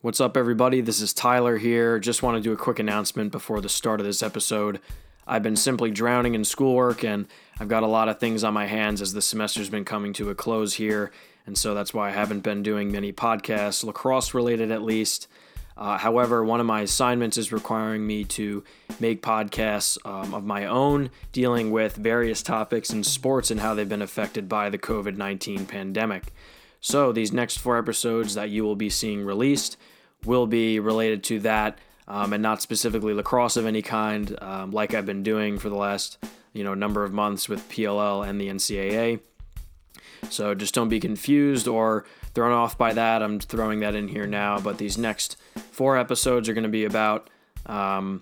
What's up, everybody? This is Tyler here. Just want to do a quick announcement before the start of this episode. I've been simply drowning in schoolwork, and I've got a lot of things on my hands as the semester's been coming to a close here, and so that's why I haven't been doing many podcasts, lacrosse related at least. Uh, however, one of my assignments is requiring me to make podcasts um, of my own dealing with various topics in sports and how they've been affected by the COVID 19 pandemic. So, these next four episodes that you will be seeing released will be related to that um, and not specifically lacrosse of any kind, um, like I've been doing for the last you know number of months with PLL and the NCAA. So just don't be confused or thrown off by that. I'm throwing that in here now, but these next four episodes are going to be about um,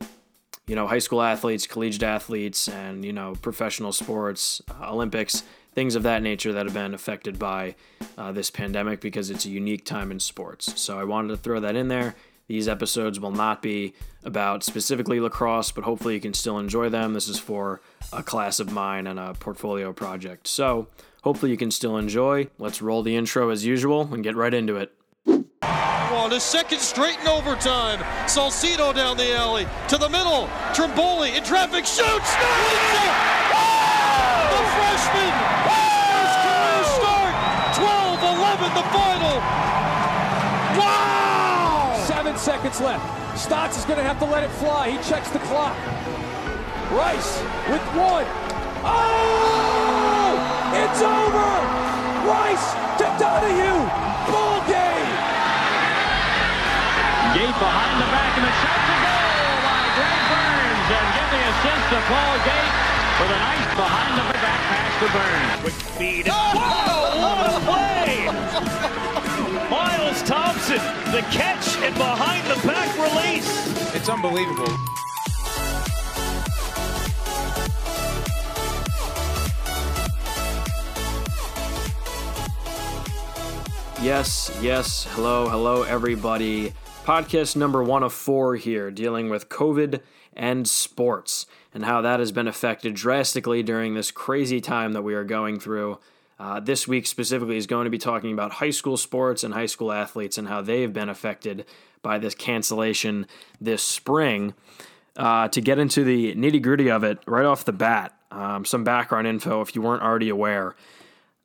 you know high school athletes, collegiate athletes, and you know professional sports, uh, Olympics, things of that nature that have been affected by uh, this pandemic because it's a unique time in sports. So I wanted to throw that in there. These episodes will not be about specifically lacrosse, but hopefully you can still enjoy them. This is for a class of mine and a portfolio project. So hopefully you can still enjoy. Let's roll the intro as usual and get right into it. On his second straight in overtime. Salcido down the alley to the middle. Trimboli in traffic shoots. Oh! The freshman. His career start. 12-11 the final. Wow! Seven seconds left. Stotts is going to have to let it fly. He checks the clock. Rice with one. Oh! It's over! Rice to Donahue. Ball game. Gait behind the back and the shot to goal by Greg Burns and get the assist to Paul Gait with a nice to Burns. Quick speed. Whoa, what a play! Miles Thompson, the catch and behind the back release. It's unbelievable. Yes, yes. Hello, hello, everybody. Podcast number one of four here, dealing with COVID and sports and how that has been affected drastically during this crazy time that we are going through. Uh, this week specifically is going to be talking about high school sports and high school athletes and how they've been affected by this cancellation this spring. Uh, to get into the nitty gritty of it right off the bat, um, some background info if you weren't already aware.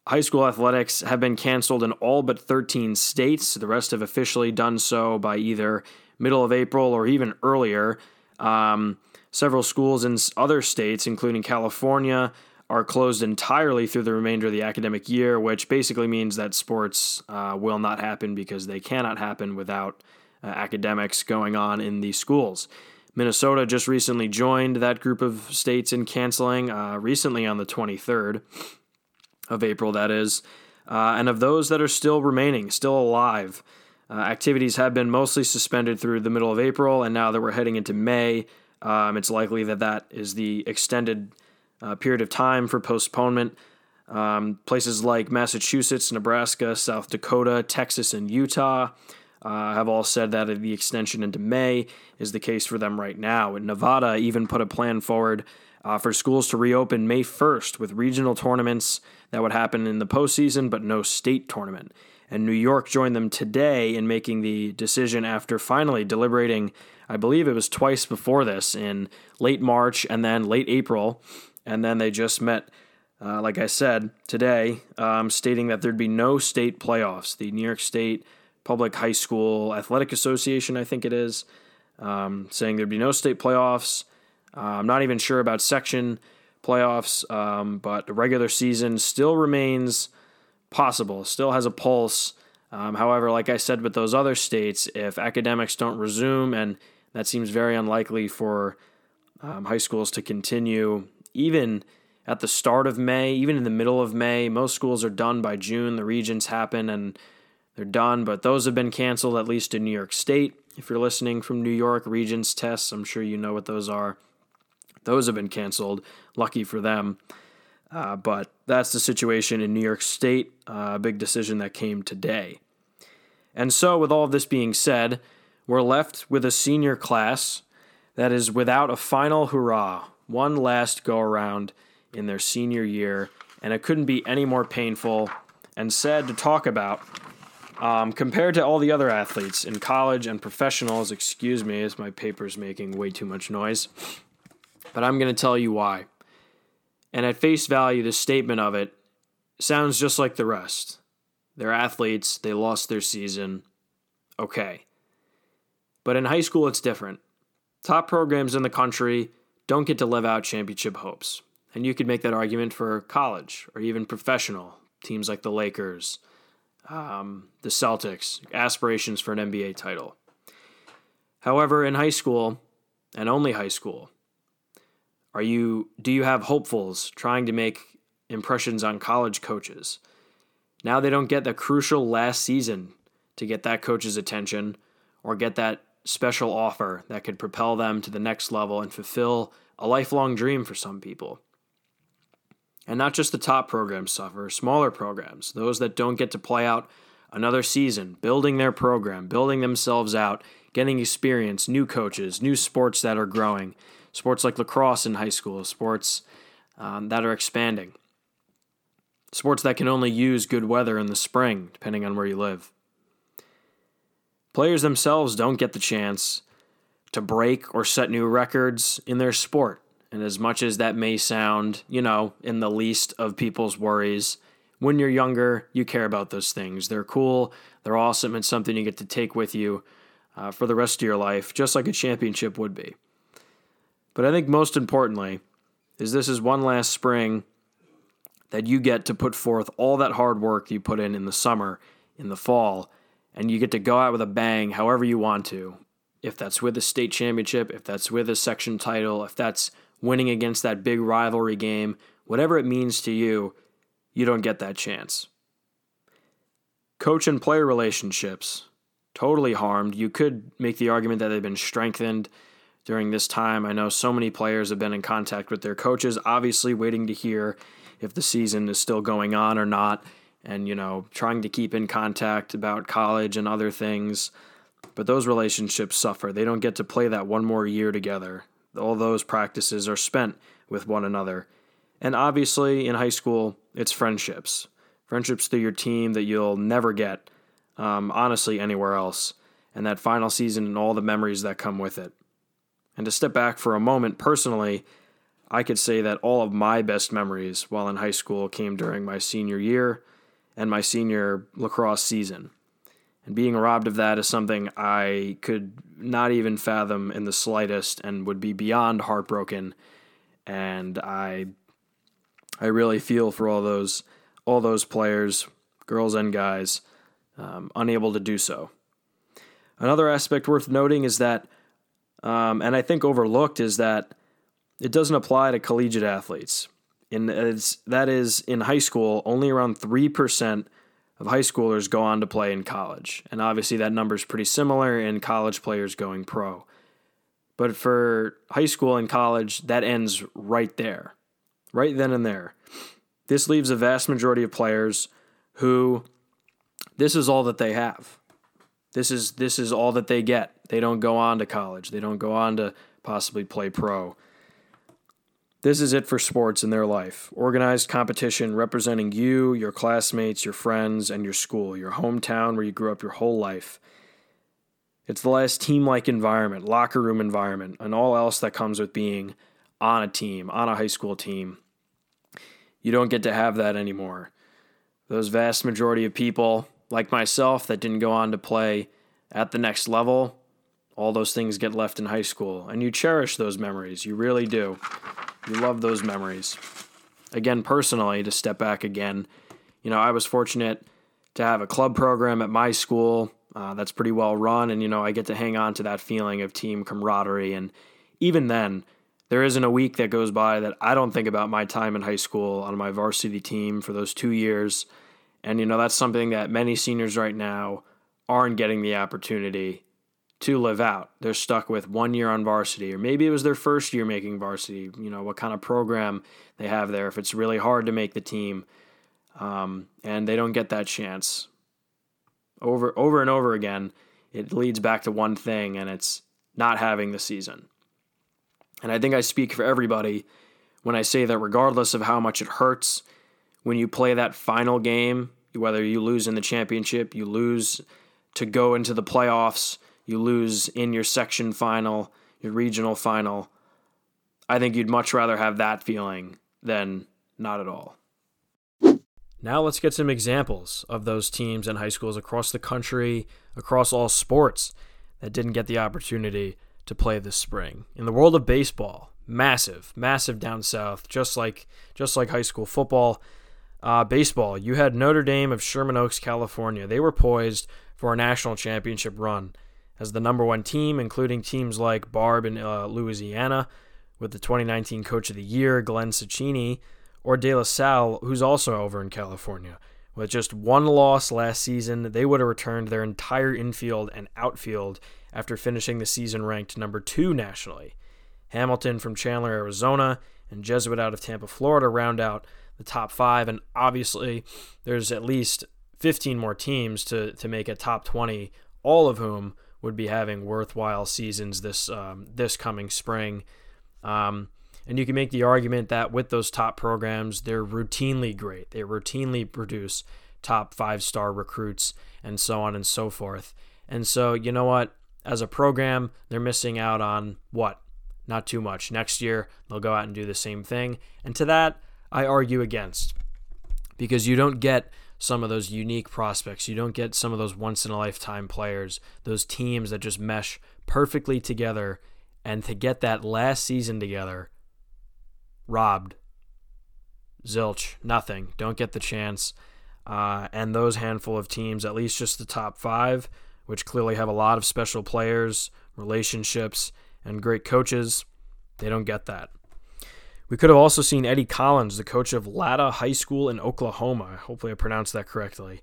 High school athletics have been canceled in all but 13 states. The rest have officially done so by either middle of April or even earlier. Um, several schools in other states, including California, are closed entirely through the remainder of the academic year, which basically means that sports uh, will not happen because they cannot happen without uh, academics going on in the schools. Minnesota just recently joined that group of states in canceling, uh, recently on the 23rd of April, that is. Uh, and of those that are still remaining, still alive, uh, activities have been mostly suspended through the middle of April, and now that we're heading into May, um, it's likely that that is the extended uh, period of time for postponement. Um, places like Massachusetts, Nebraska, South Dakota, Texas, and Utah uh, have all said that the extension into May is the case for them right now. And Nevada even put a plan forward uh, for schools to reopen May 1st with regional tournaments that would happen in the postseason, but no state tournament. And New York joined them today in making the decision after finally deliberating, I believe it was twice before this, in late March and then late April. And then they just met, uh, like I said, today, um, stating that there'd be no state playoffs. The New York State Public High School Athletic Association, I think it is, um, saying there'd be no state playoffs. Uh, I'm not even sure about section playoffs, um, but the regular season still remains possible, still has a pulse. Um, however, like I said with those other states, if academics don't resume, and that seems very unlikely for um, high schools to continue, even at the start of May, even in the middle of May, most schools are done by June. The regions happen and they're done, but those have been canceled, at least in New York State. If you're listening from New York, Regents tests, I'm sure you know what those are. Those have been canceled. Lucky for them. Uh, but that's the situation in New York State. A uh, big decision that came today. And so, with all of this being said, we're left with a senior class that is without a final hurrah, one last go around in their senior year. And it couldn't be any more painful and sad to talk about Um, compared to all the other athletes in college and professionals, excuse me, as my paper's making way too much noise. But I'm going to tell you why. And at face value, the statement of it sounds just like the rest. They're athletes, they lost their season. Okay. But in high school, it's different. Top programs in the country don't get to live out championship hopes. And you could make that argument for college or even professional teams like the Lakers, um, the Celtics, aspirations for an NBA title. However, in high school, and only high school, are you do you have hopefuls trying to make impressions on college coaches? Now they don't get the crucial last season to get that coach's attention or get that special offer that could propel them to the next level and fulfill a lifelong dream for some people. And not just the top programs suffer, smaller programs, those that don't get to play out another season, building their program, building themselves out, getting experience, new coaches, new sports that are growing, sports like lacrosse in high school, sports um, that are expanding, sports that can only use good weather in the spring, depending on where you live. Players themselves don't get the chance to break or set new records in their sport. And as much as that may sound, you know, in the least of people's worries, when you're younger, you care about those things. They're cool, they're awesome, and something you get to take with you uh, for the rest of your life, just like a championship would be. But I think most importantly, is this is one last spring that you get to put forth all that hard work you put in in the summer, in the fall, and you get to go out with a bang however you want to. If that's with a state championship, if that's with a section title, if that's winning against that big rivalry game, whatever it means to you, you don't get that chance. Coach and player relationships, totally harmed. You could make the argument that they've been strengthened during this time. I know so many players have been in contact with their coaches, obviously waiting to hear if the season is still going on or not, and, you know, trying to keep in contact about college and other things. But those relationships suffer. They don't get to play that one more year together. All those practices are spent with one another. And obviously, in high school, it's friendships. Friendships through your team that you'll never get, um, honestly, anywhere else. And that final season and all the memories that come with it. And to step back for a moment, personally, I could say that all of my best memories while in high school came during my senior year and my senior lacrosse season. And being robbed of that is something I could not even fathom in the slightest and would be beyond heartbroken. And I I really feel for all those all those players, girls and guys, um, unable to do so. Another aspect worth noting is that, um, and I think overlooked, is that it doesn't apply to collegiate athletes. In that is in high school, only around three percent of high schoolers go on to play in college. And obviously, that number is pretty similar in college players going pro. But for high school and college, that ends right there, right then and there. This leaves a vast majority of players who this is all that they have. This is this is all that they get. They don't go on to college. They don't go on to possibly play pro. This is it for sports in their life. Organized competition representing you, your classmates, your friends, and your school, your hometown where you grew up your whole life. It's the last team like environment, locker room environment, and all else that comes with being on a team, on a high school team. You don't get to have that anymore. Those vast majority of people, like myself, that didn't go on to play at the next level, all those things get left in high school. And you cherish those memories. You really do. You love those memories. Again, personally, to step back again, you know, I was fortunate to have a club program at my school uh, that's pretty well run, and you know, I get to hang on to that feeling of team camaraderie. And even then, there isn't a week that goes by that I don't think about my time in high school on my varsity team for those two years. And you know, that's something that many seniors right now aren't getting the opportunity to live out. They're stuck with one year on varsity, or maybe it was their first year making varsity. You know, what kind of program they have there, if it's really hard to make the team, um, and they don't get that chance. Over, over and over again, it leads back to one thing, and it's not having the season. And I think I speak for everybody when I say that regardless of how much it hurts, when you play that final game whether you lose in the championship, you lose to go into the playoffs, you lose in your section final, your regional final. I think you'd much rather have that feeling than not at all. Now let's get some examples of those teams and high schools across the country, across all sports, that didn't get the opportunity to play this spring. In the world of baseball, massive, massive down south, just like just like high school football. Uh, baseball, you had Notre Dame of Sherman Oaks, California. They were poised for a national championship run as the number one team, including teams like Barbe in uh, Louisiana, with the 2019 Coach of the Year, Glenn Cecchini, or De La Salle, who's also over in California. With just one loss last season, they would have returned their entire infield and outfield after finishing the season ranked number two nationally. Hamilton from Chandler, Arizona, and Jesuit out of Tampa, Florida round out the top five. And obviously, there's at least 15 more teams to, to make a top 20, all of whom would be having worthwhile seasons this um, this coming spring. Um, and you can make the argument that with those top programs, they're routinely great. They routinely produce top five star recruits and so on and so forth. And so, you know what? As a program, they're missing out on what? Not too much. Next year, they'll go out and do the same thing. And to that, I argue against because you don't get some of those unique prospects. You don't get some of those once in a lifetime players, those teams that just mesh perfectly together. And to get that last season together, robbed. Zilch, nothing. Don't get the chance. Uh, and those handful of teams, at least just the top five, which clearly have a lot of special players, relationships, and great coaches, they don't get that. We could have also seen Eddie Collins, the coach of Latta High School in Oklahoma. Hopefully, I pronounced that correctly.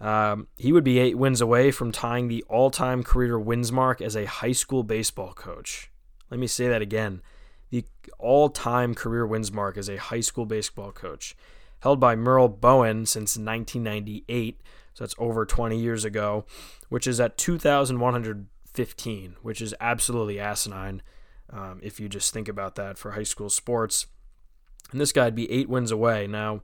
Um, he would be eight wins away from tying the all time career wins mark as a high school baseball coach. Let me say that again. The all time career wins mark as a high school baseball coach, held by Merle Bowen since 1998. So that's over 20 years ago, which is at 2,115, which is absolutely asinine um, if you just think about that for high school sports. And this guy'd be eight wins away. Now,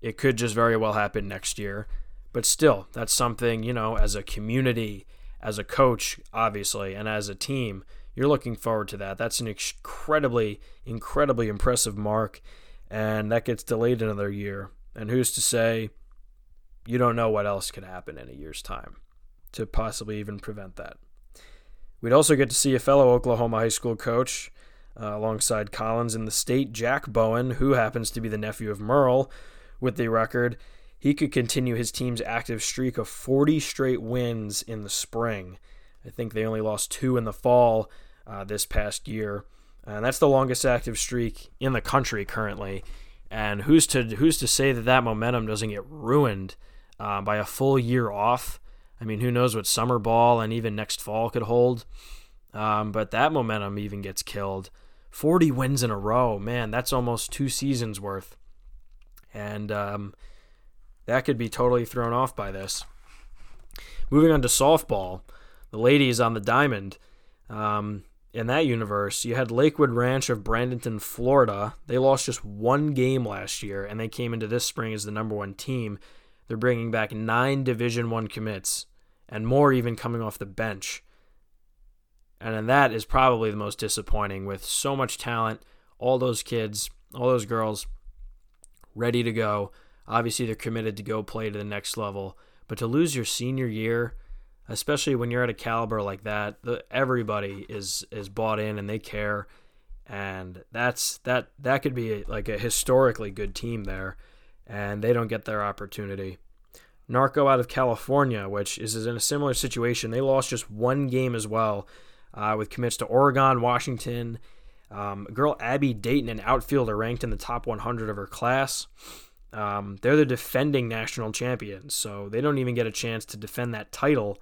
it could just very well happen next year, but still, that's something, you know, as a community, as a coach, obviously, and as a team, you're looking forward to that. That's an incredibly, incredibly impressive mark, and that gets delayed another year. And who's to say you don't know what else could happen in a year's time to possibly even prevent that? We'd also get to see a fellow Oklahoma high school coach uh, alongside Collins in the state, Jack Bowen, who happens to be the nephew of Merle, with the record. He could continue his team's active streak of 40 straight wins in the spring. I think they only lost two in the fall uh, this past year, and that's the longest active streak in the country currently. And who's to who's to say that that momentum doesn't get ruined uh, by a full year off? I mean, who knows what summer ball and even next fall could hold. Um, but that momentum even gets killed. 40 wins in a row, man, that's almost two seasons worth. And um, that could be totally thrown off by this. Moving on to softball, the ladies on the diamond. Um, in that universe, you had Lakewood Ranch of Bradenton, Florida. They lost just one game last year, and they came into this spring as the number one team. They're bringing back nine Division One commits, and more even coming off the bench. And then that is probably the most disappointing with so much talent, all those kids, all those girls ready to go. Obviously, they're committed to go play to the next level. But to lose your senior year, especially when you're at a caliber like that, the, everybody is is bought in and they care, and that's that that could be like a historically good team there and they don't get their opportunity. Norco out of California, which is in a similar situation, they lost just one game as well, uh, with commits to Oregon, Washington. Um, girl Abby Dayton, an outfielder ranked in the top 100 of her class. Um, they're the defending national champions, so they don't even get a chance to defend that title.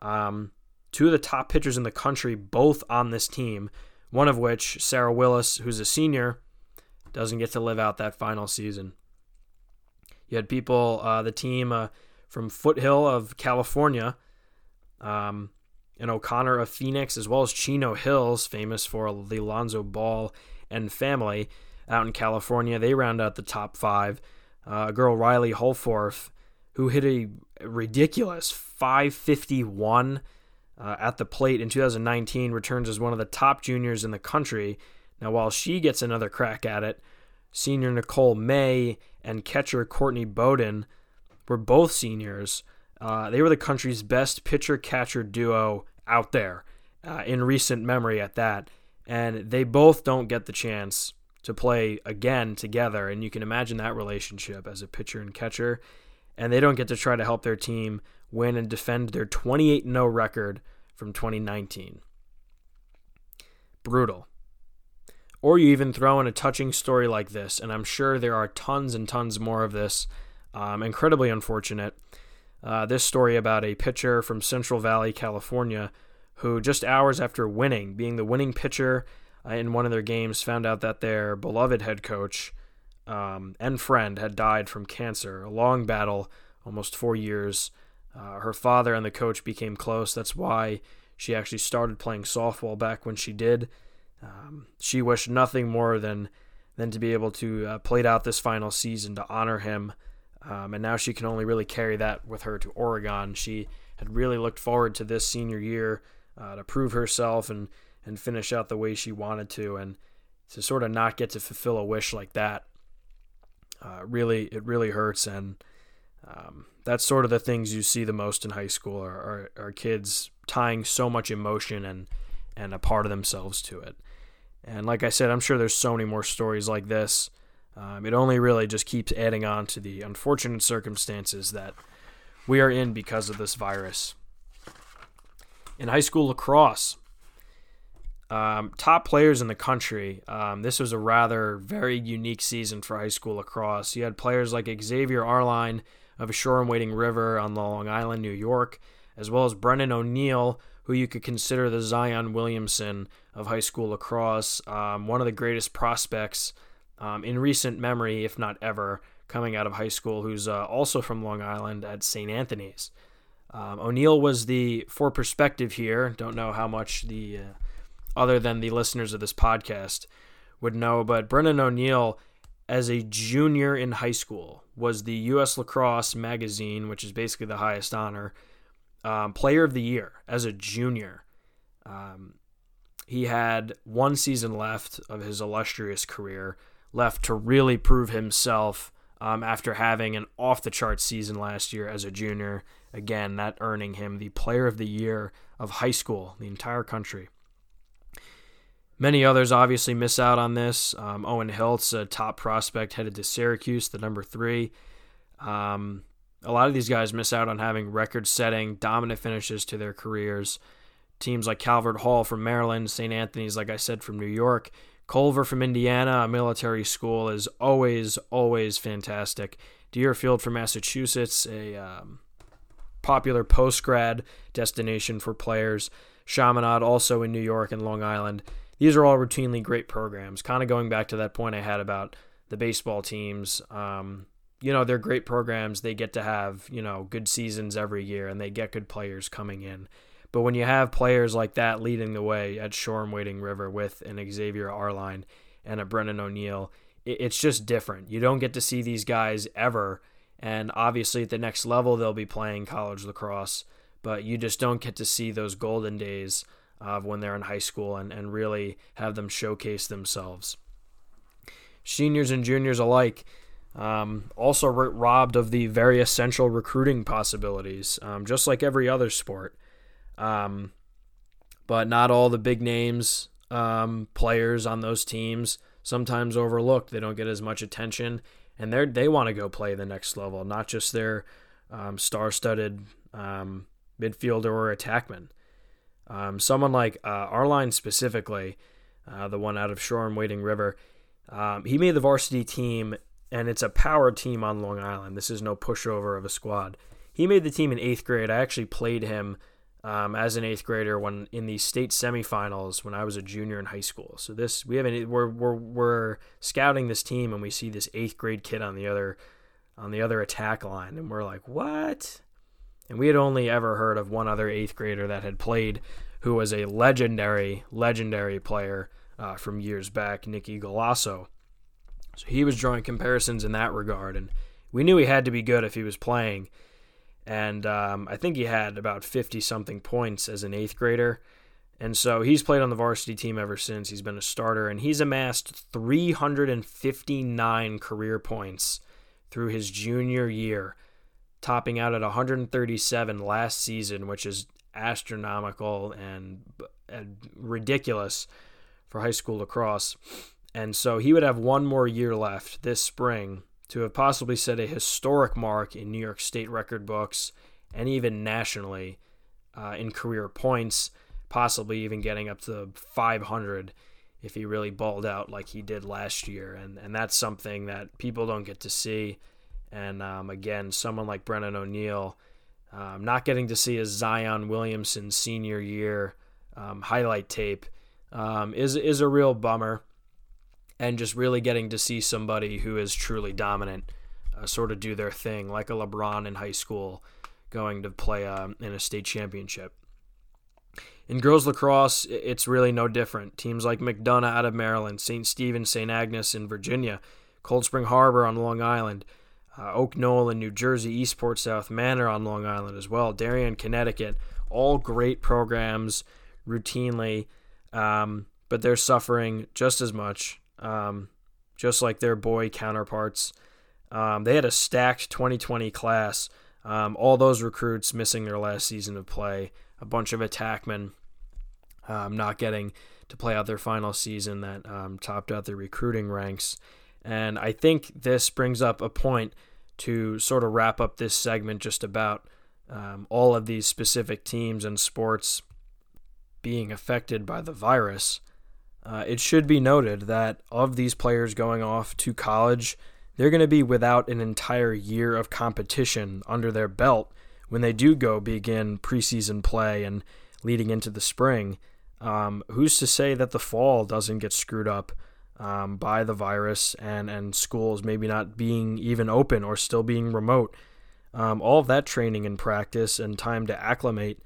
Um, two of the top pitchers in the country, both on this team, one of which, Sarah Willis, who's a senior, doesn't get to live out that final season. You had people, uh, the team uh, from Foothill of California, um, and O'Connor of Phoenix, as well as Chino Hills, famous for the Alonzo Ball and family out in California. They round out the top five. Uh, girl Riley Holforth who hit a ridiculous 551 uh, at the plate in 2019, returns as one of the top juniors in the country. Now, while she gets another crack at it, senior Nicole May and catcher Courtney Bowden were both seniors. Uh, they were the country's best pitcher catcher duo out there uh, in recent memory at that. And they both don't get the chance to play again together. And you can imagine that relationship as a pitcher and catcher. And they don't get to try to help their team win and defend their 28 0 record from 2019. Brutal. Or you even throw in a touching story like this, and I'm sure there are tons and tons more of this. Um, incredibly unfortunate. Uh, this story about a pitcher from Central Valley, California, who just hours after winning, being the winning pitcher uh, in one of their games, found out that their beloved head coach um, and friend had died from cancer. A long battle, almost four years. Uh, her father and the coach became close. That's why she actually started playing softball back when she did. Um, she wished nothing more than than to be able to uh, play out this final season to honor him. Um, and now she can only really carry that with her to Oregon. She had really looked forward to this senior year uh, to prove herself and and finish out the way she wanted to, and to sort of not get to fulfill a wish like that. Uh, really, it really hurts, and um, that's sort of the things you see the most in high school are, are, are kids tying so much emotion and and a part of themselves to it. And like I said, I'm sure there's so many more stories like this. Um, it only really just keeps adding on to the unfortunate circumstances that we are in because of this virus. In high school lacrosse, um, top players in the country. Um, this was a rather very unique season for high school lacrosse. You had players like Xavier Arline of Shoreham Wading River on Long Island, New York, as well as Brennan O'Neill, who you could consider the Zion Williamson of high school lacrosse, um, one of the greatest prospects um, in recent memory, if not ever, coming out of high school, who's uh, also from Long Island at St. Anthony's. Um, O'Neill was the, for perspective here, don't know how much the, uh, other than the listeners of this podcast would know, but Brennan O'Neill, as a junior in high school, was the U.S. Lacrosse Magazine, which is basically the highest honor, um, player of the year as a junior. Um, he had one season left of his illustrious career, left to really prove himself um, after having an off the chart season last year as a junior. Again, that earning him the player of the year of high school, the entire country. Many others obviously miss out on this. Um, Owen Hiltz, a top prospect, headed to Syracuse, the number three. Um, a lot of these guys miss out on having record setting, dominant finishes to their careers. Teams like Calvert Hall from Maryland, St. Anthony's, like I said, from New York, Culver from Indiana, a military school, is always, always fantastic. Deerfield from Massachusetts, a um, popular post grad destination for players. Chaminade, also in New York and Long Island. These are all routinely great programs. Kind of going back to that point I had about the baseball teams. Um, you know, they're great programs. They get to have, you know, good seasons every year and they get good players coming in. But when you have players like that leading the way at Shoreham Wading River with an Xavier Arline and a Brennan O'Neill, it's just different. You don't get to see these guys ever. And obviously, at the next level, they'll be playing college lacrosse, but you just don't get to see those golden days of when they're in high school and, and really have them showcase themselves. Seniors and juniors alike, um, also robbed of the very essential recruiting possibilities, um, just like every other sport. Um, but not all the big names um, players on those teams sometimes overlooked. They don't get as much attention, and they they want to go play the next level, not just their um, star-studded um, midfielder or attackman. someone like uh, Arline specifically, uh, the one out of Shoreham Wading River, he made the varsity team and it's a power team on Long Island. This is no pushover of a squad. He made the team in eighth grade. I actually played him um, as an eighth grader when in the state semifinals when I was a junior in high school. So this we haven't we're we're we're scouting this team and we see this eighth grade kid on the other on the other attack line and we're like what? And we had only ever heard of one other eighth grader that had played who was a legendary legendary player uh, from years back, Nicky Galasso. So he was drawing comparisons in that regard, and we knew he had to be good if he was playing. and um, I think he had about 50 something points as an eighth grader. And so he's played on the varsity team ever since. He's been a starter, and he's amassed 359 career points through his junior year, topping out at 137 last season, which is astronomical and, and ridiculous for high school lacrosse. And so he would have one more year left this spring to have possibly set a historic mark in New York State record books and even nationally uh, in career points, possibly even getting up to 500 if he really balled out like he did last year. And, and that's something that people don't get to see. And um, again, someone like Brennan O'Neill, um, not getting to see a Zion Williamson senior year um, highlight tape um, is is a real bummer and just really getting to see somebody who is truly dominant uh, sort of do their thing, like a LeBron in high school going to play uh, in a state championship. In girls lacrosse, it's really no different. Teams like McDonogh out of Maryland, St. Stephen, St. Agnes in Virginia, Cold Spring Harbor on Long Island, uh, Oak Knoll in New Jersey, Eastport South Manor on Long Island as well, Darien, Connecticut, all great programs routinely, um, but they're suffering just as much um, just like their boy counterparts. Um, they had a stacked 2020 class. Um, all those recruits missing their last season of play. A bunch of attackmen um, not getting to play out their final season that um, topped out their recruiting ranks. And I think this brings up a point to sort of wrap up this segment just about um, all of these specific teams and sports being affected by the virus. Uh, it should be noted that of these players going off to college, they're going to be without an entire year of competition under their belt when they do go begin preseason play and leading into the spring. Um, who's to say that the fall doesn't get screwed up um, by the virus and, and schools maybe not being even open or still being remote? Um, all of that training and practice and time to acclimate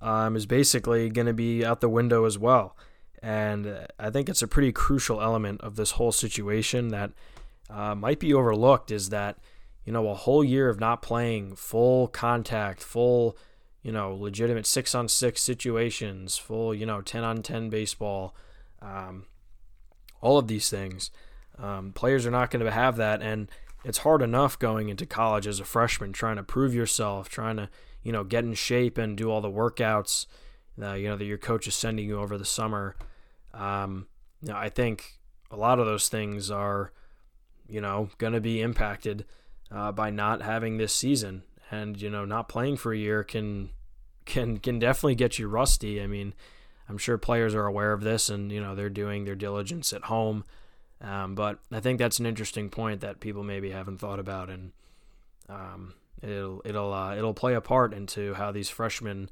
um, is basically going to be out the window as well. And I think it's a pretty crucial element of this whole situation that uh, might be overlooked is that, you know, a whole year of not playing full contact, full, you know, legitimate six on six situations, full, you know, 10 on 10 baseball, um, all of these things. Um, players are not going to have that. And it's hard enough going into college as a freshman, trying to prove yourself, trying to, you know, get in shape and do all the workouts, uh, you know, that your coach is sending you over the summer. Um, you know, I think a lot of those things are, you know, going to be impacted uh, by not having this season, and you know, not playing for a year can can can definitely get you rusty. I mean, I'm sure players are aware of this, and you know, they're doing their diligence at home. Um, but I think that's an interesting point that people maybe haven't thought about, and um, it'll it'll uh, it'll play a part into how these freshmen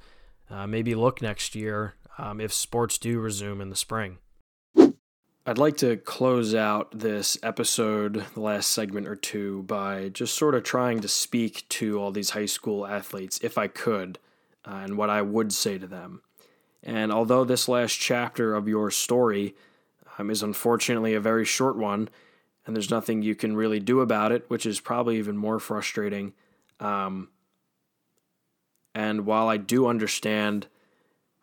uh, maybe look next year um, if sports do resume in the spring. I'd like to close out this episode, the last segment or two, by just sort of trying to speak to all these high school athletes, if I could, uh, and what I would say to them. And although this last chapter of your story um, is unfortunately a very short one, and there's nothing you can really do about it, which is probably even more frustrating. Um, and while I do understand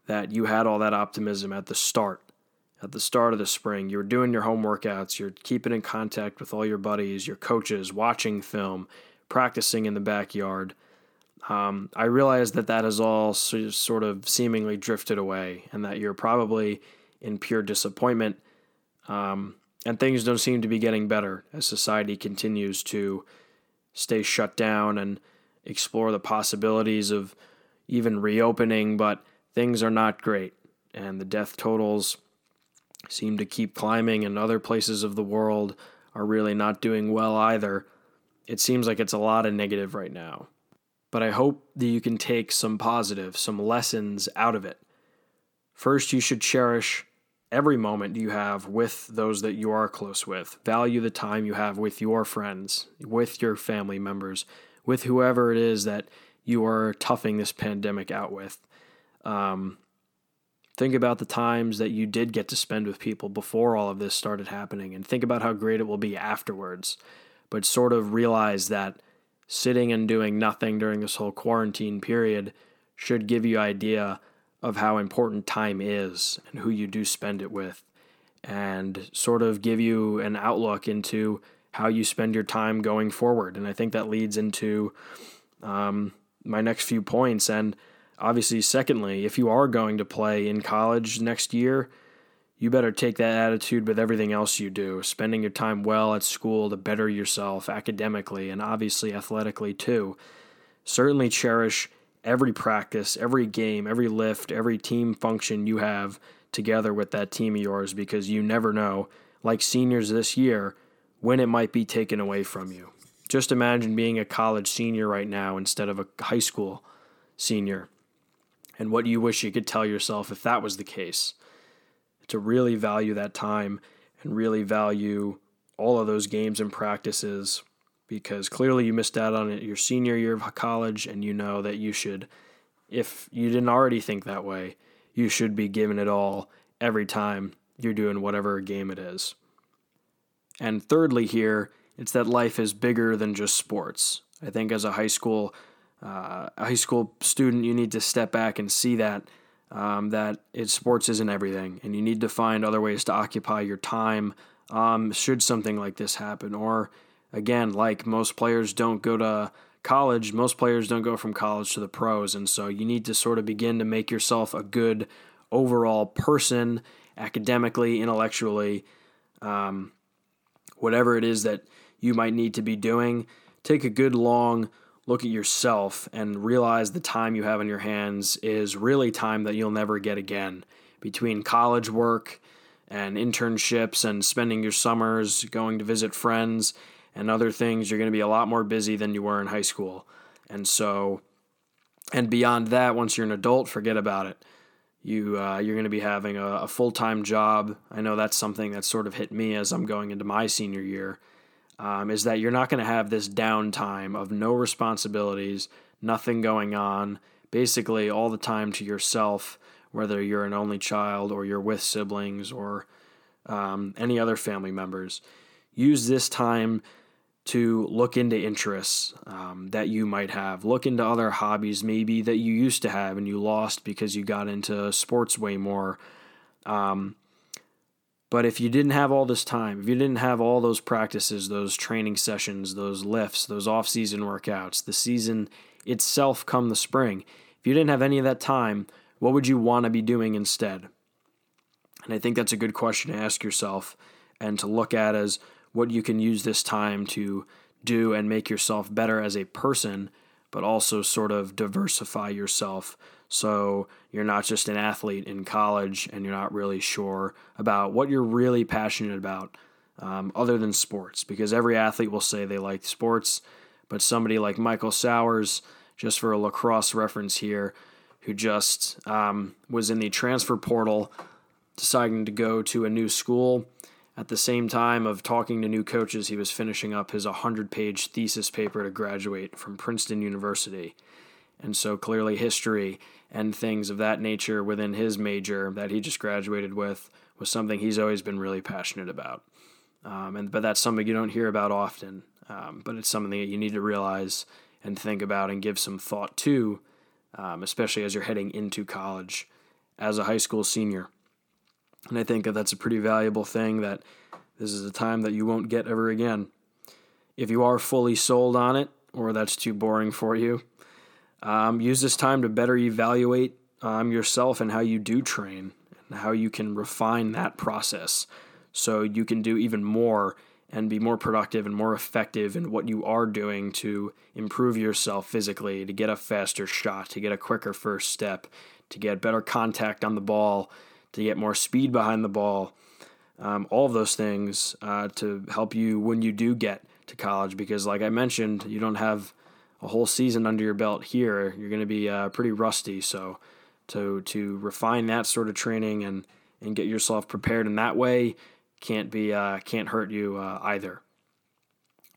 that you had all that optimism at the start. At the start of the spring, you were doing your home workouts, you're keeping in contact with all your buddies, your coaches, watching film, practicing in the backyard. Um, I realize that that has all sort of seemingly drifted away and that you're probably in pure disappointment. Um, and things don't seem to be getting better as society continues to stay shut down and explore the possibilities of even reopening. But things are not great, and the death totals seem to keep climbing, and other places of the world are really not doing well either. It seems like it's a lot of negative right now. But I hope that you can take some positive, some lessons out of it. First, you should cherish every moment you have with those that you are close with. Value the time you have with your friends, with your family members, with whoever it is that you are toughing this pandemic out with. Um, think about the times that you did get to spend with people before all of this started happening and think about how great it will be afterwards. But sort of realize that sitting and doing nothing during this whole quarantine period should give you idea of how important time is and who you do spend it with and sort of give you an outlook into how you spend your time going forward and i think that leads into um, my next few points and obviously secondly if you are going to play in college next year you better take that attitude with everything else you do, spending your time well at school to better yourself academically and obviously athletically too. Certainly cherish every practice, every game, every lift, every team function you have together with that team of yours because you never know, like seniors this year, when it might be taken away from you. Just imagine being a college senior right now instead of a high school senior and what you wish you could tell yourself if that was the case? To really value that time and really value all of those games and practices because clearly you missed out on it your senior year of college and you know that you should if you didn't already think that way you should be giving it all every time you're doing whatever game it is. And thirdly here it's that life is bigger than just sports. I think as a high school uh, a high school student you need to step back and see that um, that it, sports isn't everything, and you need to find other ways to occupy your time um, should something like this happen. Or, again, like most players don't go to college, most players don't go from college to the pros, and so you need to sort of begin to make yourself a good overall person, academically, intellectually, um, whatever it is that you might need to be doing. Take a good long look at yourself and realize the time you have on your hands is really time that you'll never get again. Between college work and internships and spending your summers going to visit friends and other things, you're going to be a lot more busy than you were in high school. And so, and beyond that, once you're an adult, forget about it. You uh, you're going to be having a, a full time job. I know that's something that sort of hit me as I'm going into my senior year um, is that you're not going to have this downtime of no responsibilities, nothing going on, basically all the time to yourself, whether you're an only child or you're with siblings or um, any other family members. Use this time to look into interests um, that you might have. Look into other hobbies maybe that you used to have and you lost because you got into sports way more. Um, but if you didn't have all this time, if you didn't have all those practices, those training sessions, those lifts, those off season workouts, the season itself come the spring, if you didn't have any of that time, what would you want to be doing instead? And I think that's a good question to ask yourself and to look at as what you can use this time to do and make yourself better as a person, but also sort of diversify yourself so you're not just an athlete in college and you're not really sure about what you're really passionate about um, other than sports. Because every athlete will say they like sports, but somebody like Michael Sowers, just for a lacrosse reference here, who just um, was in the transfer portal deciding to go to a new school. At the same time of talking to new coaches, he was finishing up his 100 page thesis paper to graduate from Princeton University. And so clearly, history and things of that nature within his major that he just graduated with was something he's always been really passionate about. Um, and but that's something you don't hear about often. Um, but it's something that you need to realize and think about and give some thought to, um, especially as you're heading into college as a high school senior. And I think that that's a pretty valuable thing that this is a time that you won't get ever again. If you are fully sold on it, or that's too boring for you, um, use this time to better evaluate um, yourself and how you do train and how you can refine that process so you can do even more and be more productive and more effective in what you are doing to improve yourself physically, to get a faster shot, to get a quicker first step, to get better contact on the ball, to get more speed behind the ball. Um, all of those things uh, to help you when you do get to college because, like I mentioned, you don't have a whole season under your belt here, you're going to be uh, pretty rusty. So to to refine that sort of training and and get yourself prepared in that way can't be uh, can't hurt you uh, either.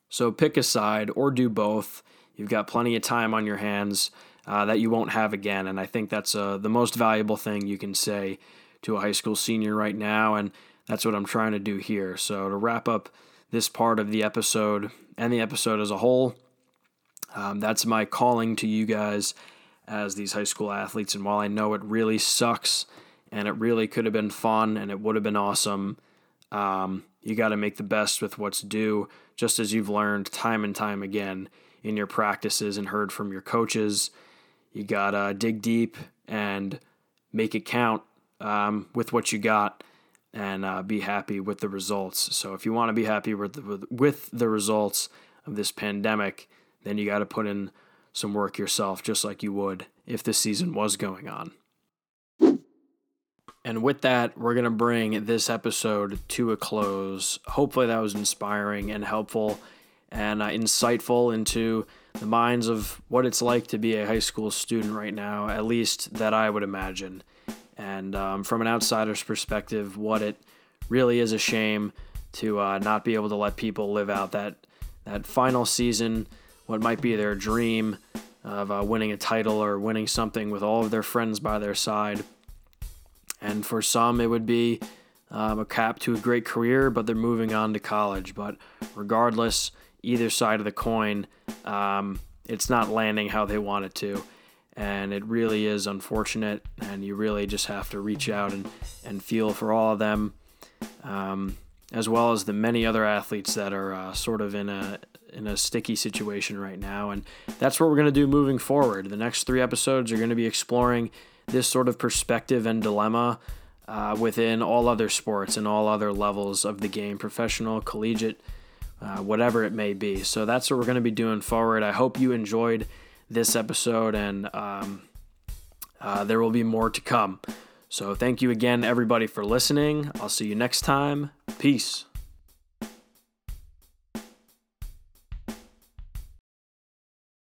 So pick a side or do both. You've got plenty of time on your hands uh, that you won't have again, and I think that's uh, the most valuable thing you can say to a high school senior right now, and that's what I'm trying to do here. So to wrap up this part of the episode and the episode as a whole. Um, that's my calling to you guys as these high school athletes. And while I know it really sucks and it really could have been fun and it would have been awesome, um, you got to make the best with what's due, just as you've learned time and time again in your practices and heard from your coaches. You got to dig deep and make it count um, with what you got and uh, be happy with the results. So if you want to be happy with the, with the results of this pandemic, then you got to put in some work yourself, just like you would if the season was going on. And with that, we're going to bring this episode to a close. Hopefully, that was inspiring and helpful and uh, insightful into the minds of what it's like to be a high school student right now, at least that I would imagine. And um, from an outsider's perspective, what it really is a shame to uh, not be able to let people live out that that final season, what might be their dream of uh, winning a title or winning something with all of their friends by their side. And for some, it would be um, a cap to a great career, but they're moving on to college. But regardless, either side of the coin, um, it's not landing how they want it to. And it really is unfortunate, and you really just have to reach out and, and feel for all of them, um, as well as the many other athletes that are uh, sort of in a in a sticky situation right now. And that's what we're going to do moving forward. The next three episodes are going to be exploring this sort of perspective and dilemma uh, within all other sports and all other levels of the game professional, collegiate, uh, whatever it may be. So that's what we're going to be doing forward. I hope you enjoyed this episode, and um, uh, there will be more to come. So thank you again, everybody, for listening. I'll see you next time. Peace.